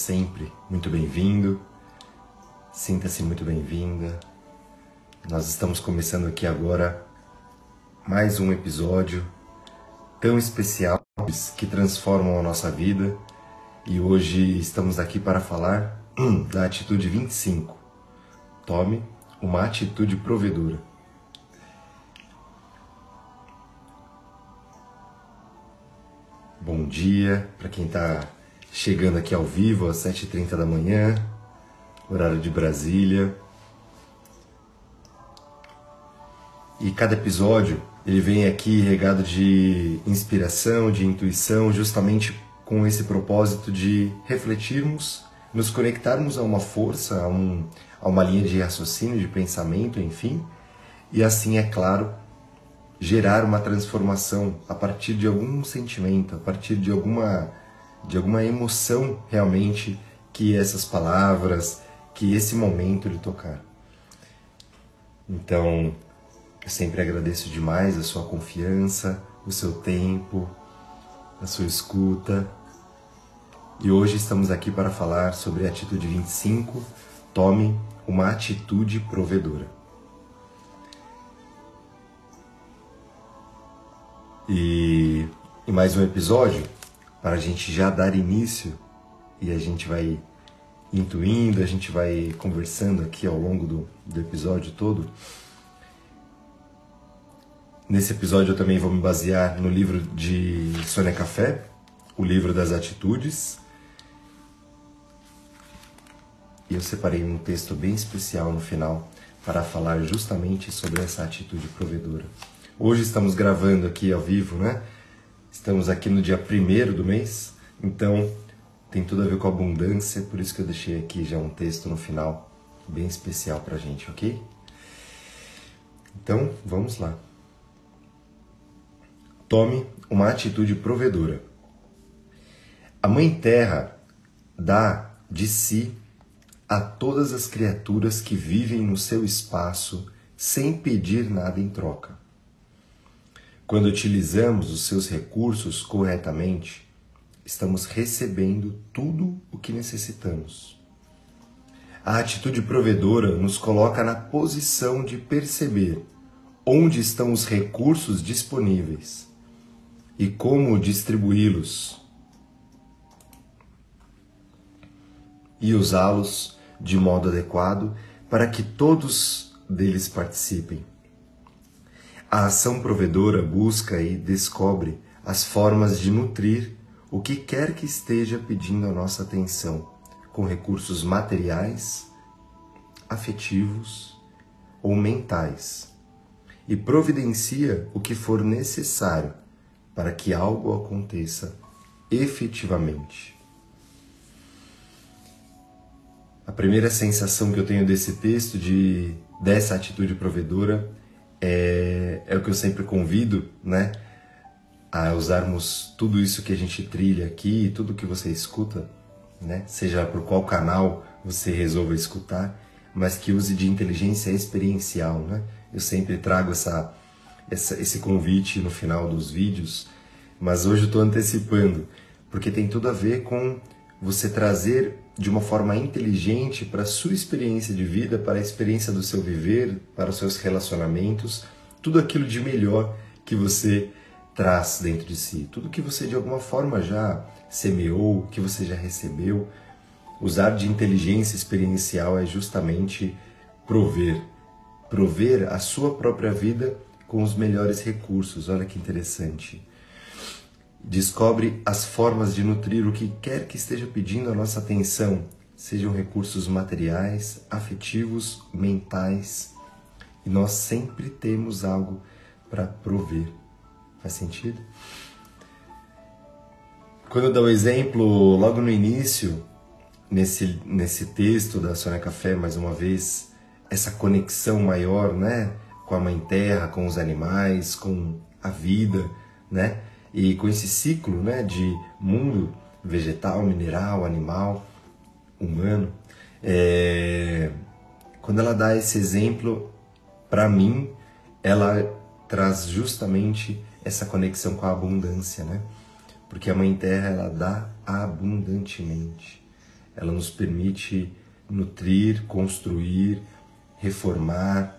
Sempre muito bem-vindo, sinta-se muito bem-vinda. Nós estamos começando aqui agora mais um episódio tão especial que transformam a nossa vida e hoje estamos aqui para falar da atitude 25. Tome uma atitude provedora. Bom dia para quem está chegando aqui ao vivo às 7h30 da manhã, horário de Brasília. E cada episódio ele vem aqui regado de inspiração, de intuição, justamente com esse propósito de refletirmos, nos conectarmos a uma força, a, um, a uma linha de raciocínio, de pensamento, enfim, e assim, é claro, gerar uma transformação a partir de algum sentimento, a partir de alguma de alguma emoção realmente que essas palavras, que esse momento lhe tocar. Então, eu sempre agradeço demais a sua confiança, o seu tempo, a sua escuta. E hoje estamos aqui para falar sobre a atitude 25, tome uma atitude provedora. E, e mais um episódio para a gente já dar início e a gente vai intuindo, a gente vai conversando aqui ao longo do, do episódio todo. Nesse episódio eu também vou me basear no livro de Sônia Café, o livro das atitudes. E eu separei um texto bem especial no final para falar justamente sobre essa atitude provedora. Hoje estamos gravando aqui ao vivo, né? Estamos aqui no dia primeiro do mês, então tem tudo a ver com abundância, por isso que eu deixei aqui já um texto no final bem especial pra gente, ok? Então, vamos lá. Tome uma atitude provedora. A Mãe Terra dá de si a todas as criaturas que vivem no seu espaço sem pedir nada em troca. Quando utilizamos os seus recursos corretamente, estamos recebendo tudo o que necessitamos. A atitude provedora nos coloca na posição de perceber onde estão os recursos disponíveis e como distribuí-los e usá-los de modo adequado para que todos deles participem. A ação provedora busca e descobre as formas de nutrir o que quer que esteja pedindo a nossa atenção, com recursos materiais, afetivos ou mentais, e providencia o que for necessário para que algo aconteça efetivamente. A primeira sensação que eu tenho desse texto, de dessa atitude provedora, é, é o que eu sempre convido, né? A usarmos tudo isso que a gente trilha aqui, tudo que você escuta, né? Seja por qual canal você resolva escutar, mas que use de inteligência experiencial, né? Eu sempre trago essa, essa esse convite no final dos vídeos, mas hoje eu estou antecipando, porque tem tudo a ver com você trazer de uma forma inteligente para a sua experiência de vida, para a experiência do seu viver, para os seus relacionamentos, tudo aquilo de melhor que você traz dentro de si, tudo que você de alguma forma já semeou, que você já recebeu. Usar de inteligência experiencial é justamente prover, prover a sua própria vida com os melhores recursos. Olha que interessante. Descobre as formas de nutrir o que quer que esteja pedindo a nossa atenção, sejam recursos materiais, afetivos, mentais. E nós sempre temos algo para prover. Faz sentido? Quando eu dou o exemplo, logo no início, nesse, nesse texto da Sônia Café, mais uma vez, essa conexão maior, né? Com a Mãe Terra, com os animais, com a vida, né? E com esse ciclo né, de mundo vegetal, mineral, animal, humano, é... quando ela dá esse exemplo, para mim, ela traz justamente essa conexão com a abundância, né? porque a Mãe Terra ela dá abundantemente. Ela nos permite nutrir, construir, reformar,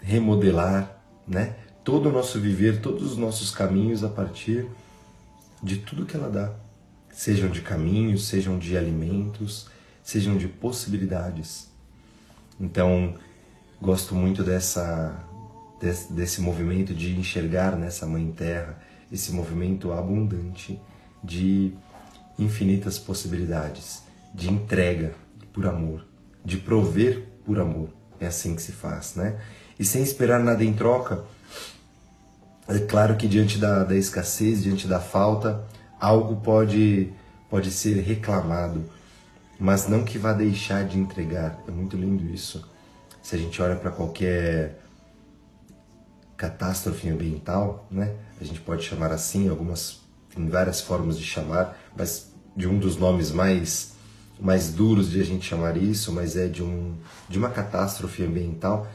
remodelar, né? Todo o nosso viver, todos os nossos caminhos a partir de tudo que ela dá, sejam de caminhos, sejam de alimentos, sejam de possibilidades. Então, gosto muito dessa desse, desse movimento de enxergar nessa mãe terra esse movimento abundante de infinitas possibilidades, de entrega por amor, de prover por amor. É assim que se faz, né? E sem esperar nada em troca, é claro que diante da, da escassez, diante da falta, algo pode, pode ser reclamado, mas não que vá deixar de entregar. É muito lindo isso. Se a gente olha para qualquer catástrofe ambiental, né? A gente pode chamar assim, algumas tem várias formas de chamar, mas de um dos nomes mais mais duros de a gente chamar isso, mas é de um de uma catástrofe ambiental.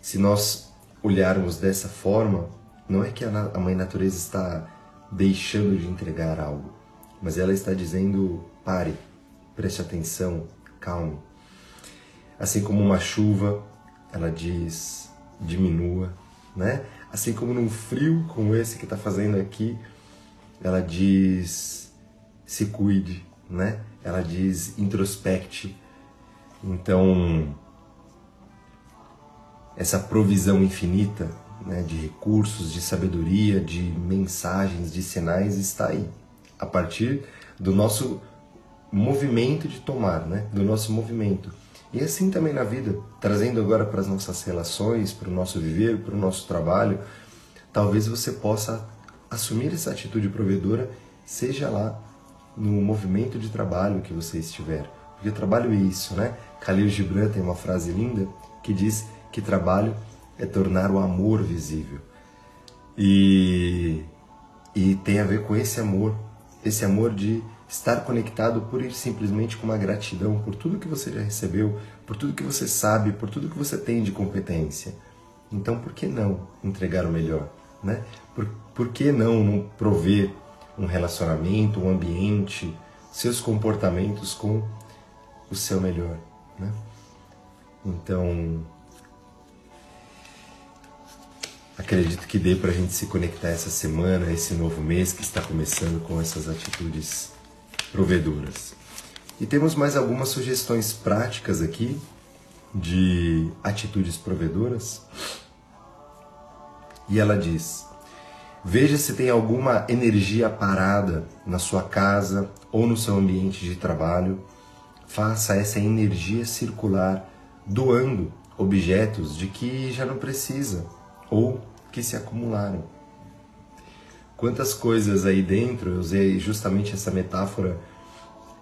Se nós olharmos dessa forma, não é que a mãe natureza está deixando de entregar algo, mas ela está dizendo: pare, preste atenção, calme. Assim como uma chuva, ela diz: diminua, né? Assim como num frio como esse que está fazendo aqui, ela diz: se cuide, né? Ela diz: introspecte. Então, essa provisão infinita né, de recursos, de sabedoria, de mensagens, de sinais está aí, a partir do nosso movimento de tomar, né, do nosso movimento. E assim também na vida, trazendo agora para as nossas relações, para o nosso viver, para o nosso trabalho, talvez você possa assumir essa atitude provedora, seja lá no movimento de trabalho que você estiver. Porque trabalho é isso, né? Khalil Gibran tem uma frase linda que diz que trabalho é tornar o amor visível. E, e tem a ver com esse amor, esse amor de estar conectado por ir simplesmente com uma gratidão por tudo que você já recebeu, por tudo que você sabe, por tudo que você tem de competência. Então, por que não entregar o melhor? Né? Por, por que não, prover um relacionamento, um ambiente, seus comportamentos com o seu melhor? Né? Então, Acredito que dê para a gente se conectar essa semana, esse novo mês que está começando com essas atitudes provedoras. E temos mais algumas sugestões práticas aqui de atitudes provedoras. E ela diz: Veja se tem alguma energia parada na sua casa ou no seu ambiente de trabalho. Faça essa energia circular doando objetos de que já não precisa ou que se acumularam. Quantas coisas aí dentro, eu usei justamente essa metáfora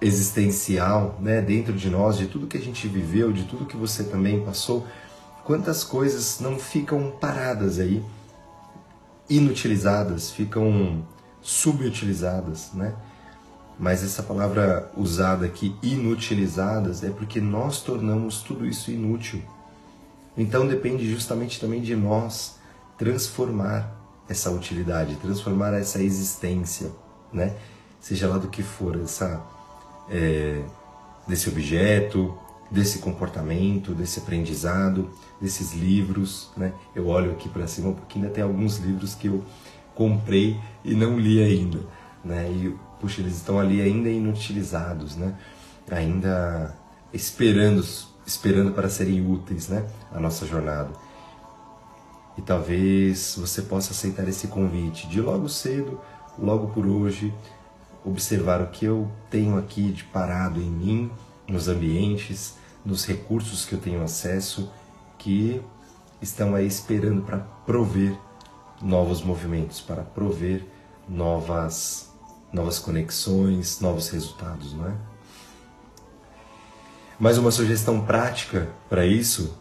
existencial, né, dentro de nós, de tudo que a gente viveu, de tudo que você também passou, quantas coisas não ficam paradas aí, inutilizadas, ficam subutilizadas, né? Mas essa palavra usada aqui, inutilizadas, é porque nós tornamos tudo isso inútil. Então depende justamente também de nós transformar essa utilidade, transformar essa existência, né? Seja lá do que for, essa, é, desse objeto, desse comportamento, desse aprendizado, desses livros, né? Eu olho aqui para cima porque ainda tem alguns livros que eu comprei e não li ainda, né? E puxa, eles estão ali ainda inutilizados, né? Ainda esperando esperando para serem úteis, né? A nossa jornada. E talvez você possa aceitar esse convite de logo cedo, logo por hoje, observar o que eu tenho aqui de parado em mim, nos ambientes, nos recursos que eu tenho acesso, que estão aí esperando para prover novos movimentos, para prover novas novas conexões, novos resultados, não é? Mais uma sugestão prática para isso: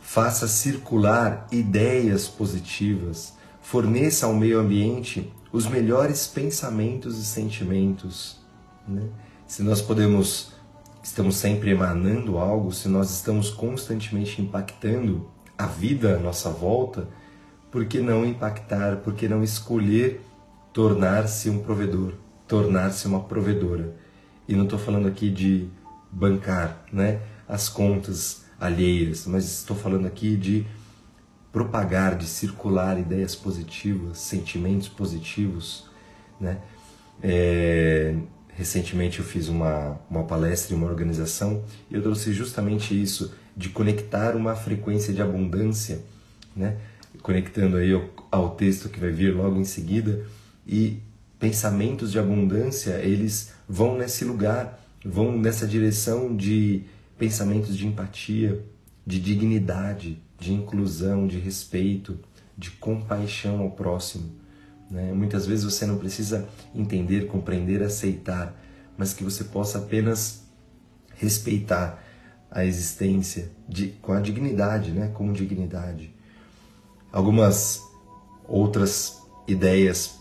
faça circular ideias positivas, forneça ao meio ambiente os melhores pensamentos e sentimentos. Né? Se nós podemos, estamos sempre emanando algo, se nós estamos constantemente impactando a vida à nossa volta, por que não impactar, por que não escolher tornar-se um provedor, tornar-se uma provedora. E não estou falando aqui de bancar né, as contas alheias, mas estou falando aqui de propagar, de circular ideias positivas, sentimentos positivos. Né? É, recentemente eu fiz uma, uma palestra em uma organização e eu trouxe justamente isso, de conectar uma frequência de abundância, né? conectando aí ao, ao texto que vai vir logo em seguida, e pensamentos de abundância, eles vão nesse lugar, vão nessa direção de pensamentos de empatia, de dignidade, de inclusão, de respeito, de compaixão ao próximo. Né? Muitas vezes você não precisa entender, compreender, aceitar, mas que você possa apenas respeitar a existência de, com a dignidade, né? como dignidade. Algumas outras ideias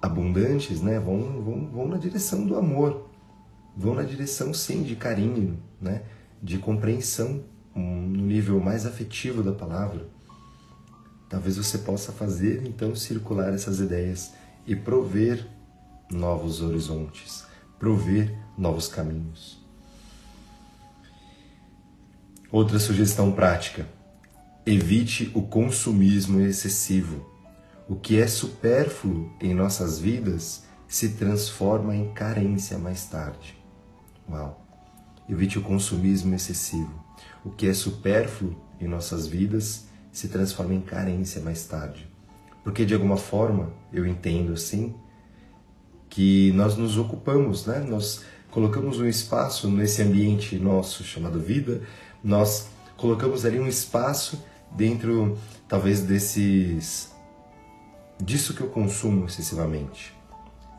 abundantes né? vão, vão, vão na direção do amor, vão na direção sim de carinho, né? de compreensão no nível mais afetivo da palavra. Talvez você possa fazer então circular essas ideias e prover novos horizontes, prover novos caminhos. Outra sugestão prática: evite o consumismo excessivo. O que é supérfluo em nossas vidas se transforma em carência mais tarde. Uau! Evite o consumismo excessivo. O que é supérfluo em nossas vidas se transforma em carência mais tarde. Porque de alguma forma eu entendo assim que nós nos ocupamos, né? Nós colocamos um espaço nesse ambiente nosso chamado vida, nós colocamos ali um espaço dentro talvez desses disso que eu consumo excessivamente.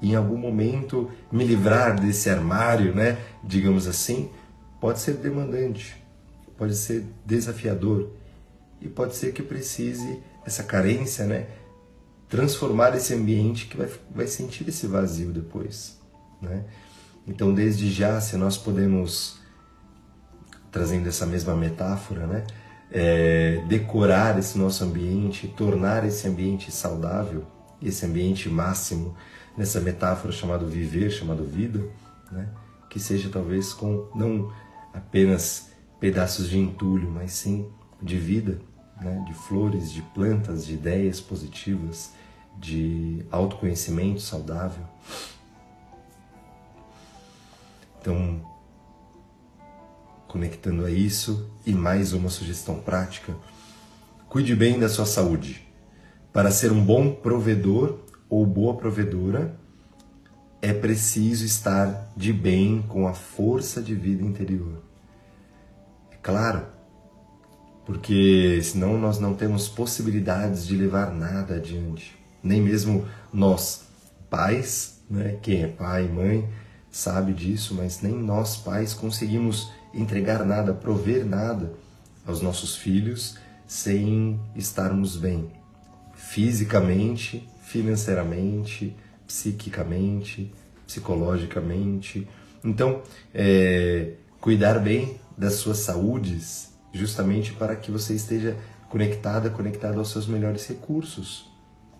Em algum momento me livrar desse armário, né, digamos assim, pode ser demandante, pode ser desafiador e pode ser que precise essa carência, né, transformar esse ambiente que vai, vai sentir esse vazio depois, né? Então, desde já, se nós podemos trazendo essa mesma metáfora, né, é, decorar esse nosso ambiente, tornar esse ambiente saudável, esse ambiente máximo nessa metáfora chamado viver, chamado vida, né, que seja talvez com não apenas pedaços de entulho, mas sim de vida, né? de flores, de plantas, de ideias positivas, de autoconhecimento saudável. Então, conectando a isso, e mais uma sugestão prática: cuide bem da sua saúde. Para ser um bom provedor ou boa provedora, é preciso estar de bem com a força de vida interior. É claro, porque senão nós não temos possibilidades de levar nada adiante. Nem mesmo nós, pais, né? quem é pai e mãe sabe disso, mas nem nós, pais, conseguimos entregar nada, prover nada aos nossos filhos sem estarmos bem, fisicamente, financeiramente, psiquicamente, psicologicamente. Então, é, cuidar bem das suas saúdes justamente para que você esteja conectada, conectado aos seus melhores recursos.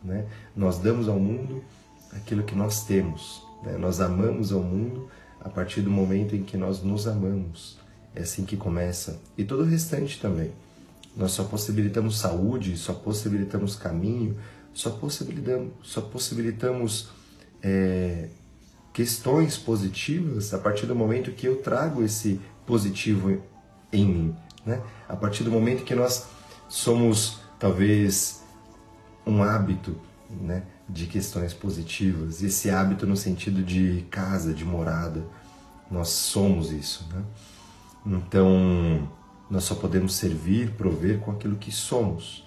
Né? Nós damos ao mundo aquilo que nós temos. Né? Nós amamos ao mundo a partir do momento em que nós nos amamos. É assim que começa. E todo o restante também. Nós só possibilitamos saúde, só possibilitamos caminho, só possibilitamos, só possibilitamos é, questões positivas a partir do momento que eu trago esse positivo em mim. Né? A partir do momento que nós somos, talvez, um hábito né, de questões positivas, esse hábito no sentido de casa, de morada, nós somos isso. Né? Então, nós só podemos servir, prover com aquilo que somos.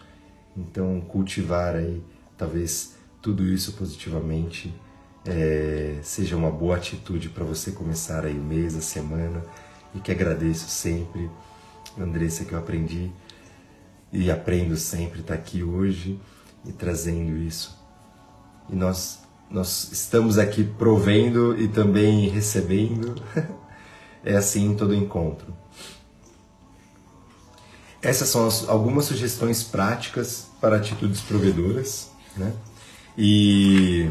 Então, cultivar aí, talvez, tudo isso positivamente é, seja uma boa atitude para você começar aí o mês, a semana, e que agradeço sempre Andressa, que eu aprendi e aprendo sempre estar tá aqui hoje e trazendo isso. E nós, nós estamos aqui provendo e também recebendo. é assim em todo encontro. Essas são as, algumas sugestões práticas para atitudes provedoras, né? E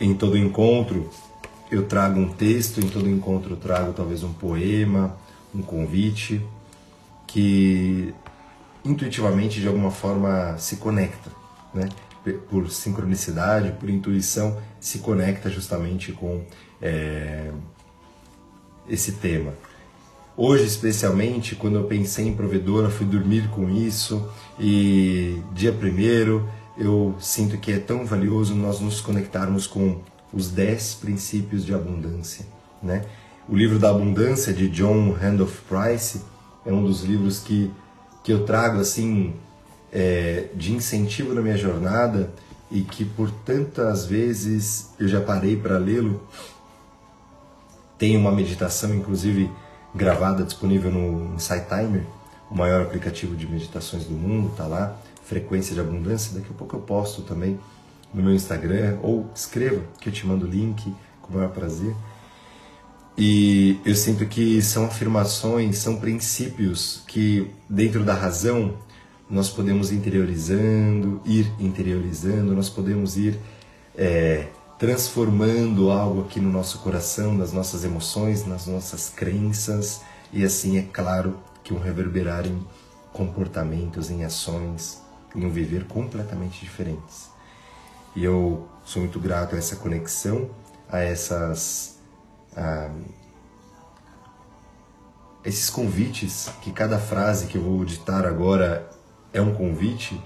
em todo encontro eu trago um texto, em todo encontro eu trago talvez um poema, um convite que intuitivamente de alguma forma se conecta, né? Por sincronicidade, por intuição, se conecta justamente com é, esse tema. Hoje, especialmente, quando eu pensei em provedora, fui dormir com isso e dia primeiro eu sinto que é tão valioso nós nos conectarmos com os 10 princípios de abundância, né? O livro da abundância de John Randolph Price é um dos livros que, que eu trago assim é, de incentivo na minha jornada e que por tantas vezes eu já parei para lê-lo. Tem uma meditação, inclusive gravada, disponível no Insight Timer, o maior aplicativo de meditações do mundo, tá lá. Frequência de abundância. Daqui a pouco eu posto também no meu Instagram ou escreva que eu te mando o link com o maior prazer. E eu sinto que são afirmações, são princípios que dentro da razão nós podemos interiorizando, ir interiorizando, nós podemos ir é, transformando algo aqui no nosso coração, nas nossas emoções, nas nossas crenças, e assim é claro que um reverberar em comportamentos, em ações, em um viver completamente diferentes. E eu sou muito grato a essa conexão, a essas a esses convites, que cada frase que eu vou ditar agora é um convite.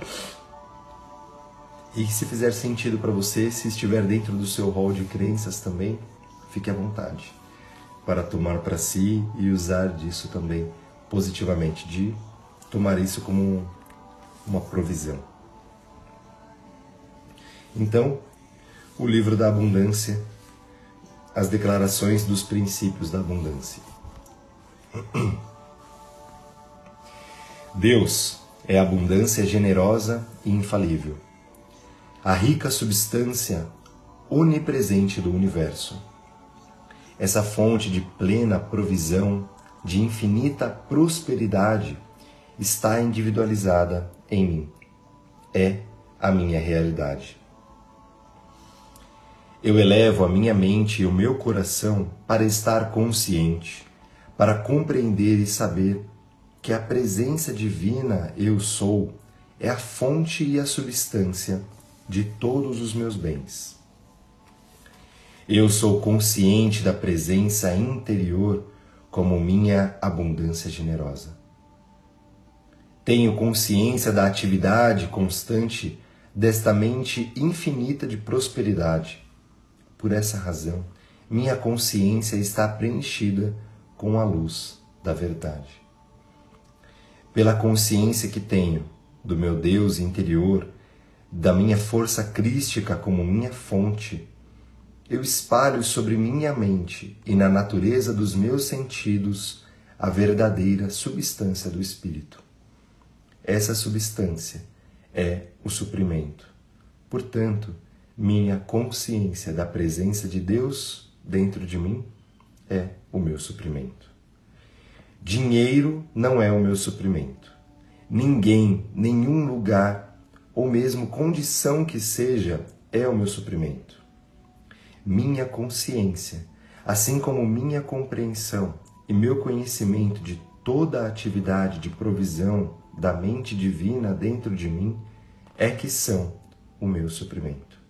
E se fizer sentido para você, se estiver dentro do seu rol de crenças também, fique à vontade para tomar para si e usar disso também positivamente, de tomar isso como uma provisão. Então, o livro da abundância, as declarações dos princípios da abundância. Deus é abundância generosa e infalível, a rica substância onipresente do universo. Essa fonte de plena provisão, de infinita prosperidade, está individualizada em mim. É a minha realidade. Eu elevo a minha mente e o meu coração para estar consciente, para compreender e saber que a presença divina eu sou é a fonte e a substância de todos os meus bens. Eu sou consciente da presença interior como minha abundância generosa. Tenho consciência da atividade constante desta mente infinita de prosperidade por essa razão, minha consciência está preenchida com a luz da verdade. Pela consciência que tenho do meu Deus interior, da minha força crística como minha fonte, eu espalho sobre minha mente e na natureza dos meus sentidos a verdadeira substância do Espírito. Essa substância é o suprimento. Portanto, minha consciência da presença de Deus dentro de mim é o meu suprimento. Dinheiro não é o meu suprimento. Ninguém, nenhum lugar ou mesmo condição que seja é o meu suprimento. Minha consciência, assim como minha compreensão e meu conhecimento de toda a atividade de provisão da mente divina dentro de mim é que são o meu suprimento.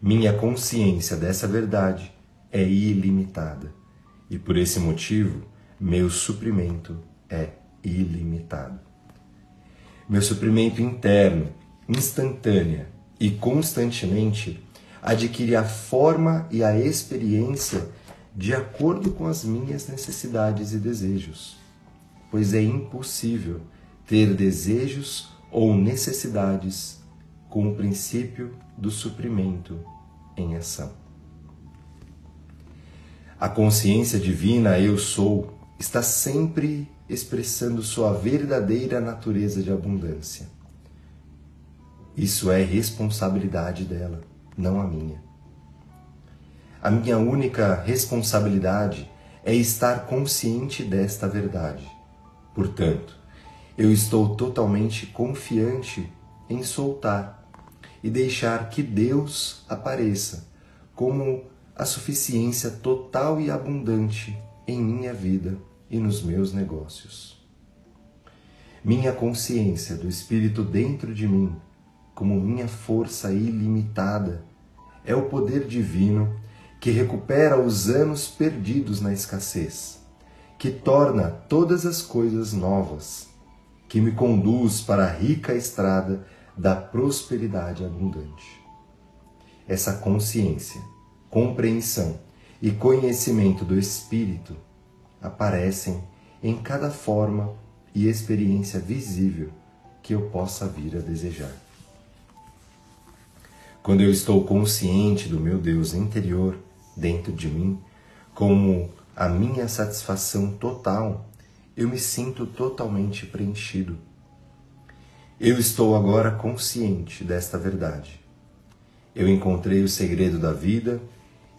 Minha consciência dessa verdade é ilimitada e por esse motivo meu suprimento é ilimitado. Meu suprimento interno, instantânea e constantemente adquire a forma e a experiência de acordo com as minhas necessidades e desejos, pois é impossível ter desejos ou necessidades com o princípio do suprimento em ação. A consciência divina eu sou está sempre expressando sua verdadeira natureza de abundância. Isso é responsabilidade dela, não a minha. A minha única responsabilidade é estar consciente desta verdade. Portanto, eu estou totalmente confiante em soltar e deixar que Deus apareça como a suficiência total e abundante em minha vida e nos meus negócios. Minha consciência do Espírito dentro de mim, como minha força ilimitada, é o poder divino que recupera os anos perdidos na escassez, que torna todas as coisas novas, que me conduz para a rica estrada da prosperidade abundante. Essa consciência, compreensão e conhecimento do Espírito aparecem em cada forma e experiência visível que eu possa vir a desejar. Quando eu estou consciente do meu Deus interior dentro de mim, como a minha satisfação total, eu me sinto totalmente preenchido eu estou agora consciente desta verdade. Eu encontrei o segredo da vida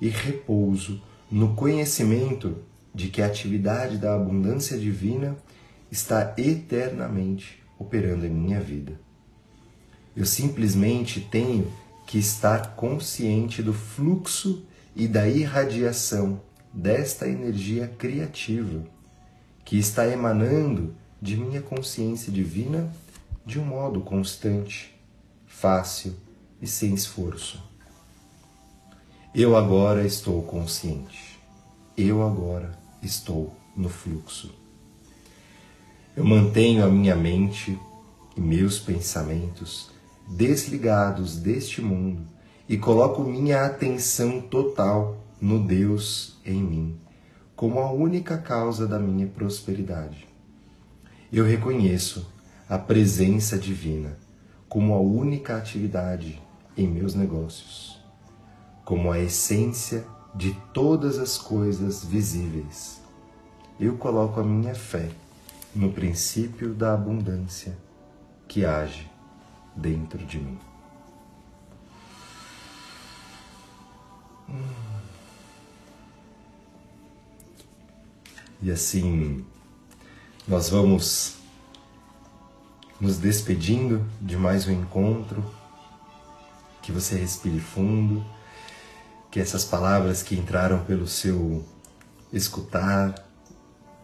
e repouso no conhecimento de que a atividade da abundância divina está eternamente operando em minha vida. Eu simplesmente tenho que estar consciente do fluxo e da irradiação desta energia criativa que está emanando de minha consciência divina de um modo constante, fácil e sem esforço. Eu agora estou consciente. Eu agora estou no fluxo. Eu mantenho a minha mente e meus pensamentos desligados deste mundo e coloco minha atenção total no Deus em mim, como a única causa da minha prosperidade. Eu reconheço a presença divina como a única atividade em meus negócios, como a essência de todas as coisas visíveis. Eu coloco a minha fé no princípio da abundância que age dentro de mim. E assim, nós vamos nos despedindo de mais um encontro. Que você respire fundo, que essas palavras que entraram pelo seu escutar,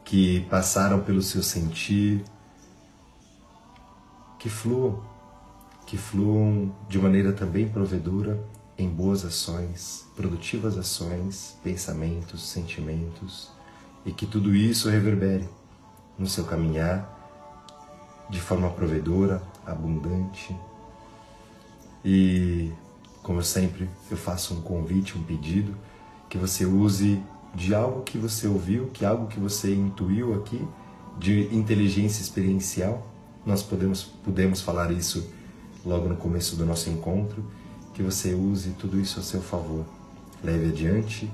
que passaram pelo seu sentir, que fluam, que fluam de maneira também provedora em boas ações, produtivas ações, pensamentos, sentimentos, e que tudo isso reverbere no seu caminhar de forma provedora, abundante. E, como sempre, eu faço um convite, um pedido, que você use de algo que você ouviu, que algo que você intuiu aqui, de inteligência experiencial. Nós podemos, podemos falar isso logo no começo do nosso encontro, que você use tudo isso a seu favor. Leve adiante,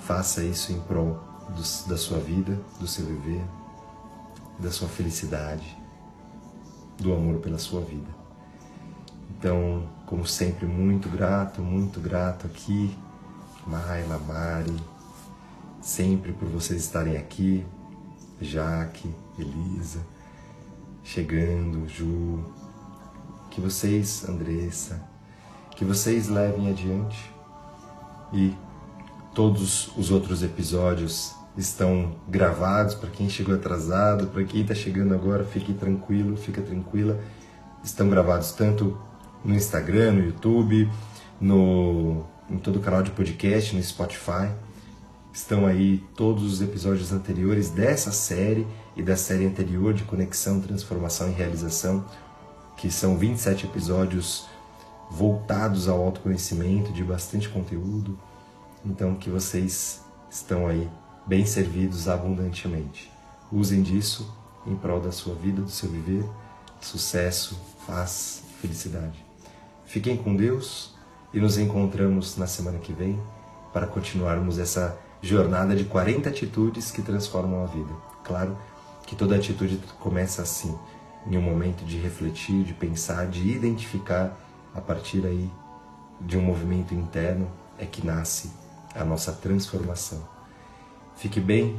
faça isso em prol do, da sua vida, do seu viver, da sua felicidade do amor pela sua vida. Então, como sempre, muito grato, muito grato aqui, Maila, Mari, sempre por vocês estarem aqui, Jaque, Elisa, chegando, Ju, que vocês, Andressa, que vocês levem adiante e todos os outros episódios estão gravados para quem chegou atrasado, para quem está chegando agora, fique tranquilo, fica tranquila. Estão gravados tanto no Instagram, no YouTube, no em todo o canal de podcast, no Spotify. Estão aí todos os episódios anteriores dessa série e da série anterior de Conexão, Transformação e Realização, que são 27 episódios voltados ao autoconhecimento, de bastante conteúdo. Então que vocês estão aí bem servidos abundantemente. Usem disso em prol da sua vida, do seu viver, sucesso, paz, felicidade. Fiquem com Deus e nos encontramos na semana que vem para continuarmos essa jornada de 40 atitudes que transformam a vida. Claro que toda atitude começa assim, em um momento de refletir, de pensar, de identificar a partir aí de um movimento interno é que nasce a nossa transformação. Fique bem,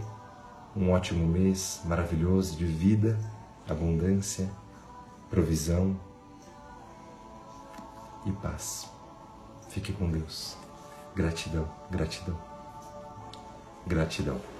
um ótimo mês maravilhoso de vida, abundância, provisão e paz. Fique com Deus. Gratidão, gratidão, gratidão.